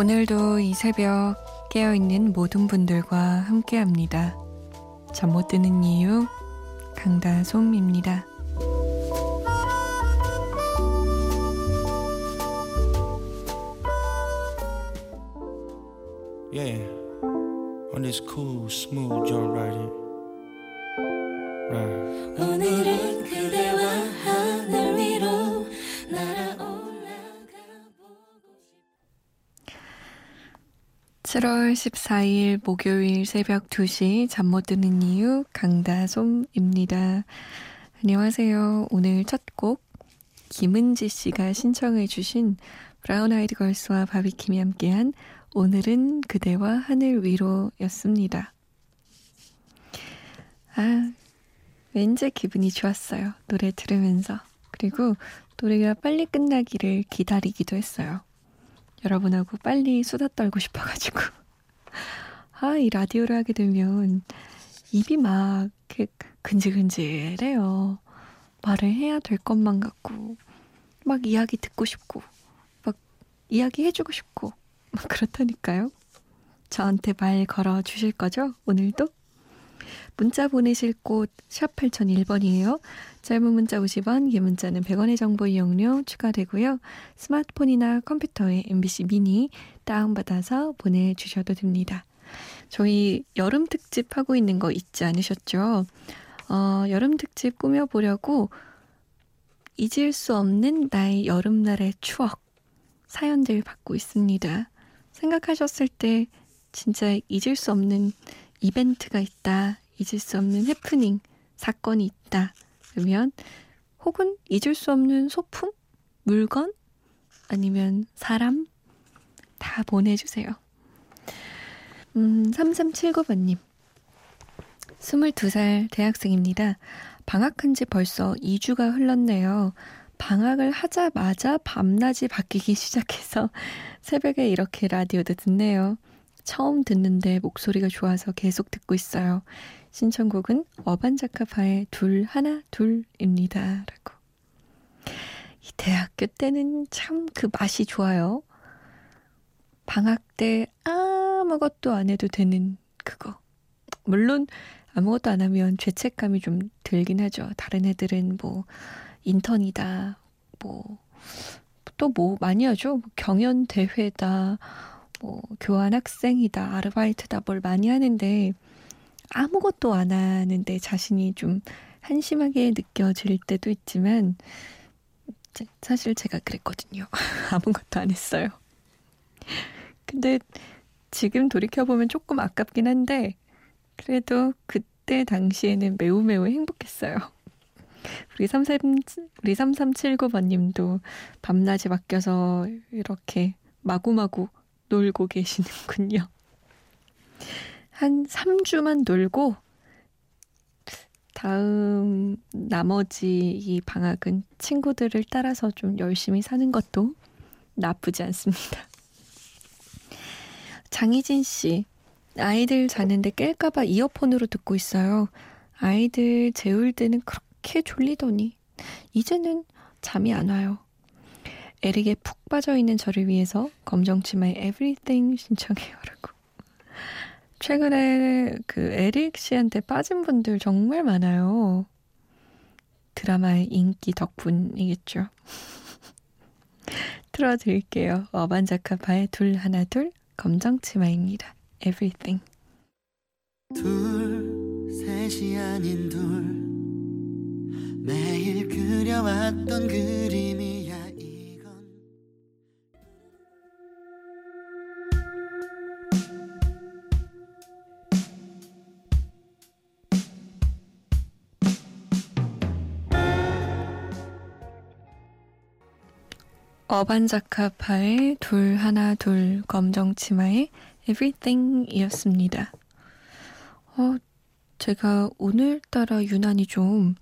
오늘도 이 새벽 깨어있는 모든 분들과 함께 합니다. 잠 못 드는 이유, 강다솜입니다. Yeah, on this cool, smooth here. 7월 14일 목요일 새벽 2시 잠 못 드는 이유 강다솜입니다. 안녕하세요. 오늘 첫 곡 김은지 씨가 신청해 주신 브라운 아이드 걸스와 바비킴이 함께한 오늘은 그대와 하늘 위로였습니다. 아, 왠지 기분이 좋았어요. 노래 들으면서. 그리고 노래가 빨리 끝나기를 기다리기도 했어요. 여러분하고 빨리 수다 떨고 싶어가지고. 아, 이 라디오를 하게 되면 입이 막 근질근질해요. 말을 해야 될 것만 같고, 막 이야기 듣고 싶고, 막 이야기 해주고 싶고, 막 그렇다니까요. 저한테 말 걸어 주실 거죠? 오늘도? 문자 보내실 곳 샵 8001번이에요. 짧은 문자 50원, 긴 문자는 100원의 정보 이용료 추가되고요. 스마트폰이나 컴퓨터에 MBC 미니 다운받아서 보내주셔도 됩니다. 저희 여름 특집 하고 있는 거 잊지 않으셨죠? 어, 여름 특집 꾸며보려고 잊을 수 없는 나의 여름날의 추억 사연들 받고 있습니다. 생각하셨을 때 진짜 잊을 수 없는 이벤트가 있다, 잊을 수 없는 해프닝, 사건이 있다. 그러면 혹은 잊을 수 없는 소품, 물건, 아니면 사람 다 보내주세요. 음, 3379번님. 22살 대학생입니다. 방학한 지 벌써 2주가 흘렀네요. 방학을 하자마자 밤낮이 바뀌기 시작해서 새벽에 이렇게 라디오도 듣네요. 처음 듣는데 목소리가 좋아서 계속 듣고 있어요. 신청곡은 어반자카파의 둘 하나 둘입니다. 라고. 이 대학교 때는 참 그 맛이 좋아요. 방학 때 아무것도 안 해도 되는 그거. 물론 아무것도 안 하면 죄책감이 좀 들긴 하죠. 다른 애들은 뭐 인턴이다, 뭐 또뭐 많이 하죠. 경연 대회다, 뭐 교환 학생이다, 아르바이트다, 뭘 많이 하는데 아무것도 안 하는데 자신이 좀 한심하게 느껴질 때도 있지만 사실 제가 그랬거든요. 아무것도 안 했어요. 근데 지금 돌이켜보면 조금 아깝긴 한데 그래도 그때 당시에는 매우 매우 행복했어요. 우리 33, 우리 3379번님도 밤낮이 바뀌어서 이렇게 마구마구 놀고 계시는군요. 한 3주만 놀고 다음 나머지 이 방학은 친구들을 따라서 좀 열심히 사는 것도 나쁘지 않습니다. 장희진 씨, 아이들 자는데 깰까봐 이어폰으로 듣고 있어요. 아이들 재울 때는 그렇게 졸리더니 이제는 잠이 안 와요. 에릭에 푹 빠져 있는 저를 위해서 검정치마의 Everything 신청해요라고. 최근에 그 에릭 씨한테 빠진 분들 정말 많아요. 드라마의 인기 덕분이겠죠. 틀어드릴게요. 어반자카파의 둘 하나 둘 검정치마입니다. Everything. 둘 셋이 아닌 둘 매일 그려왔던 그림이 어반자카파의 둘 하나 둘 검정 치마의 Everything이었습니다. 어, 제가 오늘따라 유난히 좀,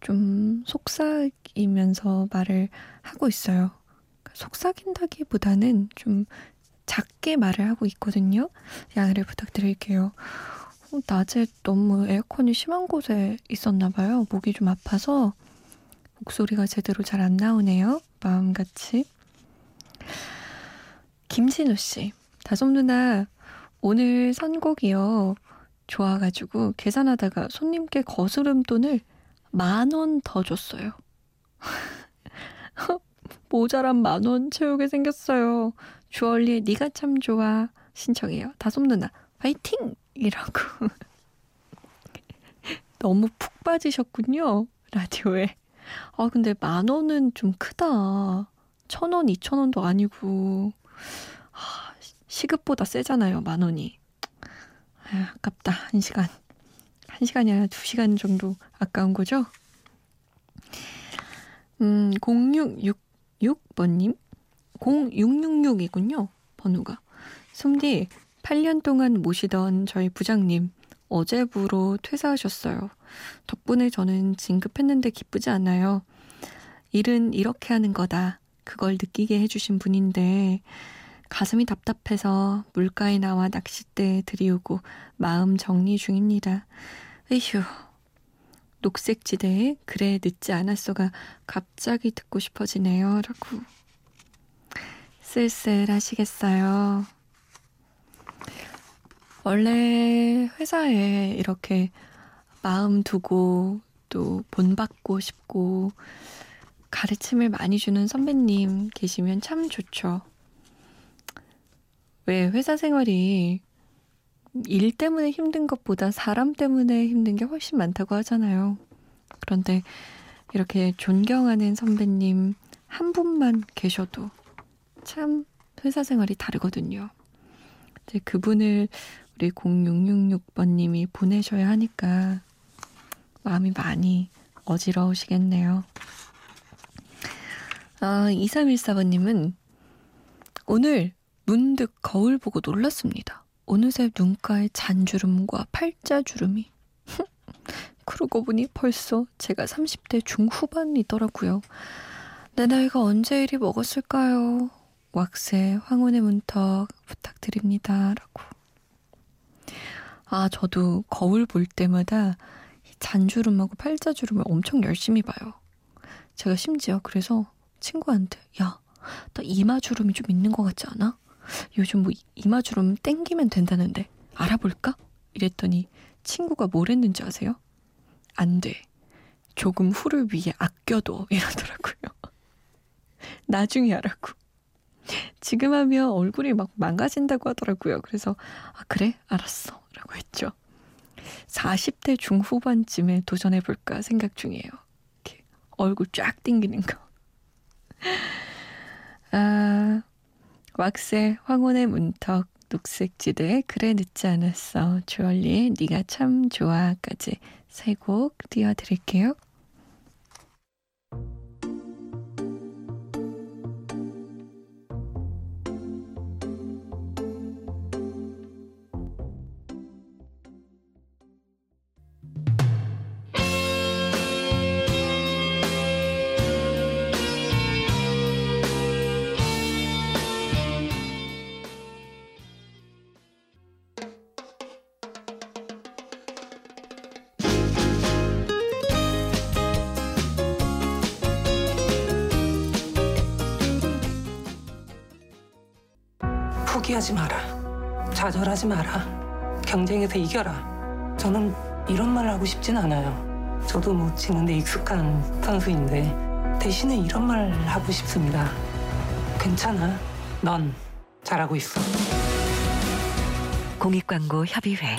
좀 속삭이면서 말을 하고 있어요. 속삭인다기보다는 좀 작게 말을 하고 있거든요. 양해를 부탁드릴게요. 어, 낮에 너무 에어컨이 심한 곳에 있었나 봐요. 목이 좀 아파서 목소리가 제대로 잘 안 나오네요. 마음같이. 김진우 씨, 다솜 누나, 오늘 선곡이요. 좋아가지고 계산하다가 손님께 거스름 돈을 만 원 더 줬어요. 모자란 만 원 채우게 생겼어요. 주얼리의 네가 참 좋아 신청해요. 다솜 누나 화이팅! 이라고 너무 푹 빠지셨군요. 라디오에. 아 근데 만 원은 좀 크다. 천 원, 이천 원도 아니고 아, 시급보다 세잖아요. 만 원이. 아, 아깝다. 한 시간. 한 시간이 아니라 두 시간 정도 아까운 거죠? 음, 0666번님? 0666이군요. 번호가. 솜디, 8년 동안 모시던 저희 부장님, 어제부로 퇴사하셨어요. 덕분에 저는 진급했는데 기쁘지 않아요. 일은 이렇게 하는 거다. 그걸 느끼게 해주신 분인데, 가슴이 답답해서 물가에 나와 낚싯대에 들이우고 마음 정리 중입니다. 에휴. 녹색지대에 그래 늦지 않았어가 갑자기 듣고 싶어지네요. 라고. 쓸쓸하시겠어요. 원래 회사에 이렇게 마음 두고 또 본받고 싶고 가르침을 많이 주는 선배님 계시면 참 좋죠. 왜 회사 생활이 일 때문에 힘든 것보다 사람 때문에 힘든 게 훨씬 많다고 하잖아요. 그런데 이렇게 존경하는 선배님 한 분만 계셔도 참 회사 생활이 다르거든요. 근데 그분을 우리 0666번님이 보내셔야 하니까 마음이 많이 어지러우시겠네요. 아, 2314번님은 오늘 문득 거울 보고 놀랐습니다. 어느새 눈가에 잔주름과 팔자주름이. 그러고 보니 벌써 제가 30대 중후반이더라고요. 내 나이가 언제 이리 먹었을까요? 왁세 황혼의 문턱 부탁드립니다. 라고. 아, 저도 거울 볼 때마다 잔주름하고 팔자주름을 엄청 열심히 봐요. 제가 심지어 그래서 친구한테, 야, 나 이마주름이 좀 있는 것 같지 않아? 요즘 뭐 이마주름 땡기면 된다는데 알아볼까? 이랬더니 친구가 뭘 했는지 아세요? 안 돼. 조금 후를 위해 아껴둬. 이러더라고요. 나중에 하라고. 지금 하면 얼굴이 막 망가진다고 하더라고요. 그래서, 아, 그래? 알았어. 라고 했죠. 40대 중후반쯤에 도전해볼까 생각 중이에요. 이렇게 얼굴 쫙 땡기는 거. 아, 왁세 황혼의 문턱 녹색지대 그래 늦지 않았어 주얼리의 네가 참 좋아까지 세 곡 띄워드릴게요. 포기하지 마라. 좌절하지 마라. 경쟁에서 이겨라. 저는 이런 말 하고 싶진 않아요. 저도 못 치는데 익숙한 선수인데 대신에 이런 말 하고 싶습니다. 괜찮아. 넌 잘하고 있어. 공익광고 협의회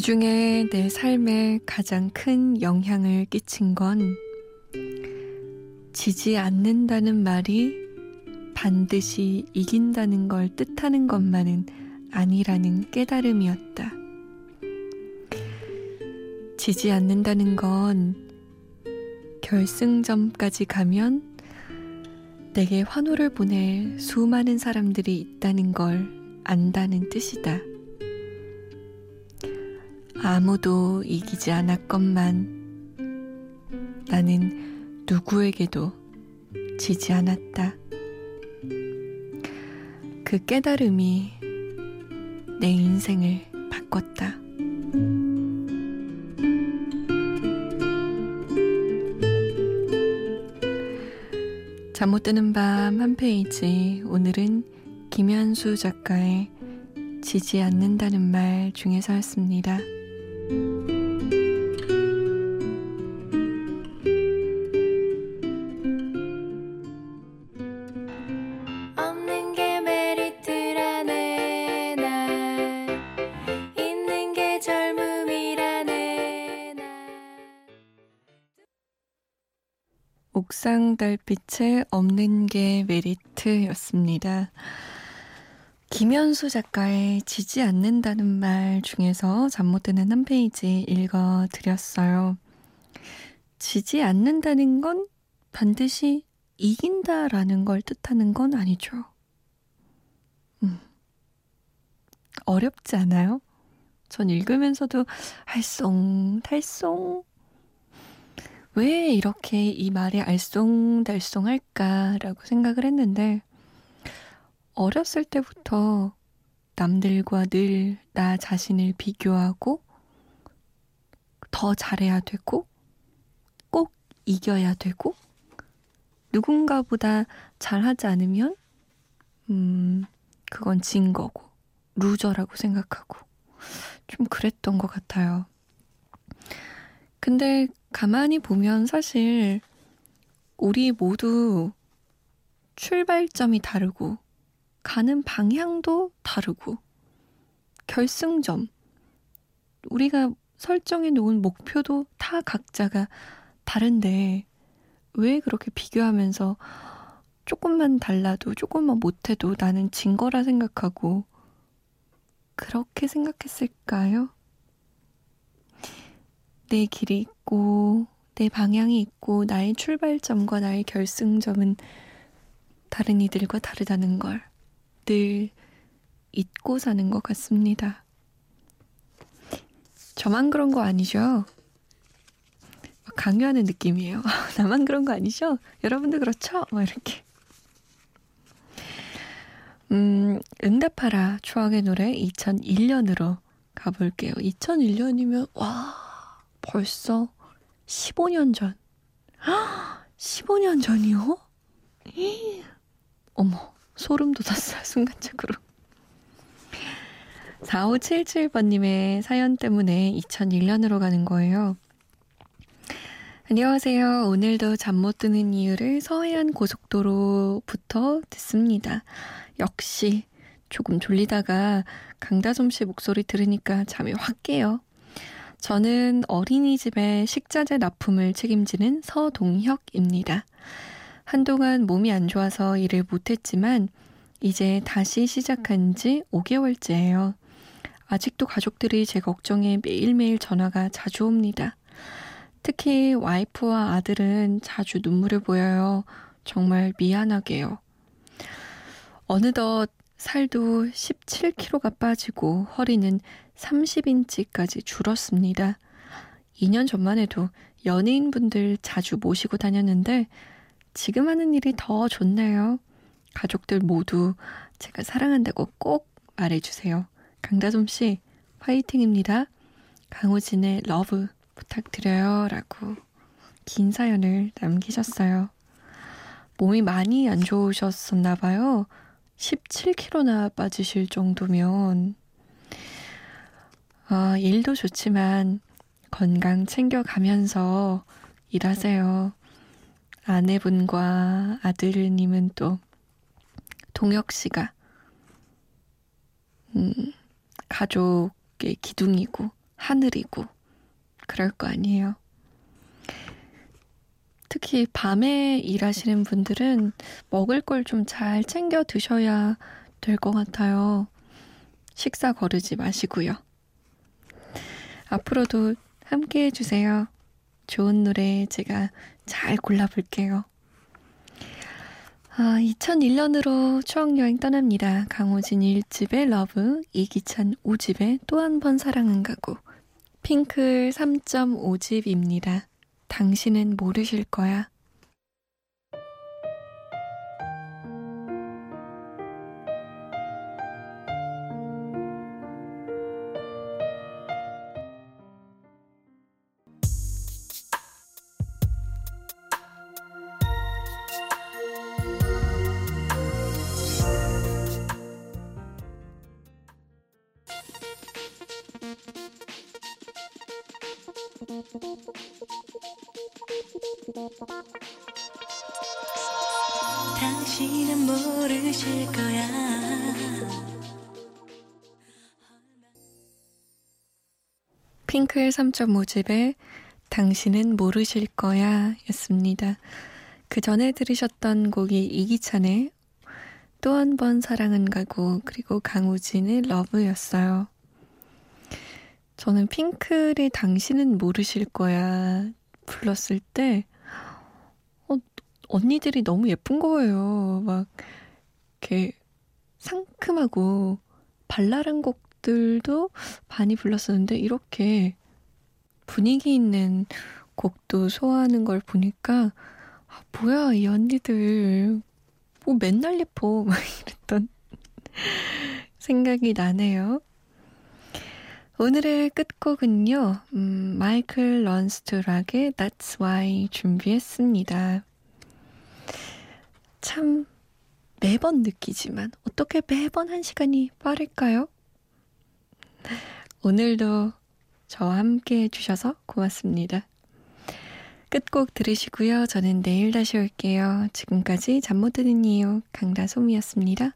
그 중에 내 삶에 가장 큰 영향을 끼친 건 지지 않는다는 말이 반드시 이긴다는 걸 뜻하는 것만은 아니라는 깨달음이었다. 지지 않는다는 건 결승점까지 가면 내게 환호를 보낼 수많은 사람들이 있다는 걸 안다는 뜻이다. 아무도 이기지 않았건만 나는 누구에게도 지지 않았다. 그 깨달음이 내 인생을 바꿨다. 잠 못 드는 밤 한 페이지. 오늘은 김현수 작가의 지지 않는다는 말 중에서였습니다. 옥상 달빛에 없는 게 메리트였습니다. 김현수 작가의 지지 않는다는 말 중에서 잠 못 드는 한 페이지 읽어 드렸어요. 지지 않는다는 건 반드시 이긴다라는 걸 뜻하는 건 아니죠. 음. 어렵지 않아요? 전 읽으면서도 알쏭, 달쏭. 왜 이렇게 이 말이 알쏭달쏭 할까라고 생각을 했는데, 어렸을 때부터 남들과 늘 나 자신을 비교하고 더 잘해야 되고 꼭 이겨야 되고 누군가보다 잘하지 않으면 음 그건 진 거고 루저라고 생각하고 좀 그랬던 것 같아요. 근데 가만히 보면 사실 우리 모두 출발점이 다르고 가는 방향도 다르고 결승점 우리가 설정해 놓은 목표도 다 각자가 다른데 왜 그렇게 비교하면서 조금만 달라도 조금만 못해도 나는 진 거라 생각하고 그렇게 생각했을까요? 내 길이 있고 내 방향이 있고 나의 출발점과 나의 결승점은 다른 이들과 다르다는 걸 늘 잊고 사는 것 같습니다. 저만 그런 거 아니죠? 강요하는 느낌이에요. 나만 그런 거 아니죠? 여러분도 그렇죠? 막 이렇게. 음, 응답하라 추억의 노래 2001년으로 가볼게요. 2001년이면, 와, 벌써 15년 전. 15년 전이요? 어머, 소름 돋았어요, 순간적으로. 4577번님의 사연 때문에 2001년으로 가는 거예요. 안녕하세요. 오늘도 잠 못 드는 이유를 서해안 고속도로부터 듣습니다. 역시 조금 졸리다가 강다솜 씨 목소리 들으니까 잠이 확 깨요. 저는 어린이집의 식자재 납품을 책임지는 서동혁입니다. 한동안 몸이 안 좋아서 일을 못했지만 이제 다시 시작한 지 5개월째예요. 아직도 가족들이 제 걱정에 매일매일 전화가 자주 옵니다. 특히 와이프와 아들은 자주 눈물을 보여요. 정말 미안하게요. 어느덧 살도 17kg가 빠지고 허리는 30인치까지 줄었습니다. 2년 전만 해도 연예인분들 자주 모시고 다녔는데 지금 하는 일이 더 좋네요. 가족들 모두 제가 사랑한다고 꼭 말해주세요. 강다솜 씨, 화이팅입니다. 강호진의 Love 부탁드려요. 라고 긴 사연을 남기셨어요. 몸이 많이 안 좋으셨었나 봐요. 17kg나 빠지실 정도면, 아, 일도 좋지만 건강 챙겨가면서 일하세요. 아내분과 아들님은 또 동혁 씨가 음, 가족의 기둥이고 하늘이고 그럴 거 아니에요. 특히 밤에 일하시는 분들은 먹을 걸 좀 잘 챙겨 드셔야 될 것 같아요. 식사 거르지 마시고요. 앞으로도 함께 해주세요. 좋은 노래 제가 잘 골라볼게요. 아, 2001년으로 추억여행 떠납니다. 강호진 1집의 Love, 이기찬 5집의 또 한 번 사랑은 가고, 핑클 3.5집입니다. 당신은 모르실 거야. 당신은 모르실 거야 핑클 3.5집의 당신은 모르실 거야 였습니다. 그 전에 들으셨던 곡이 이기찬의 또 한 번 사랑은 가고 그리고 강우진의 러브였어요. 저는 핑클의 당신은 모르실 거야 불렀을 때 어, 언니들이 너무 예쁜 거예요. 막 이렇게 상큼하고 발랄한 곡들도 많이 불렀었는데 이렇게 분위기 있는 곡도 소화하는 걸 보니까 아, 뭐야 이 언니들 뭐 맨날 예뻐 막 이랬던 생각이 나네요. 오늘의 끝곡은요, 음, 마이클 런스트락의 That's Why 준비했습니다. 참, 매번 느끼지만, 어떻게 매번 한 시간이 빠를까요? 오늘도 저와 함께 해주셔서 고맙습니다. 끝곡 들으시고요. 저는 내일 다시 올게요. 지금까지 잠 못 드는 이유 강다솜이었습니다.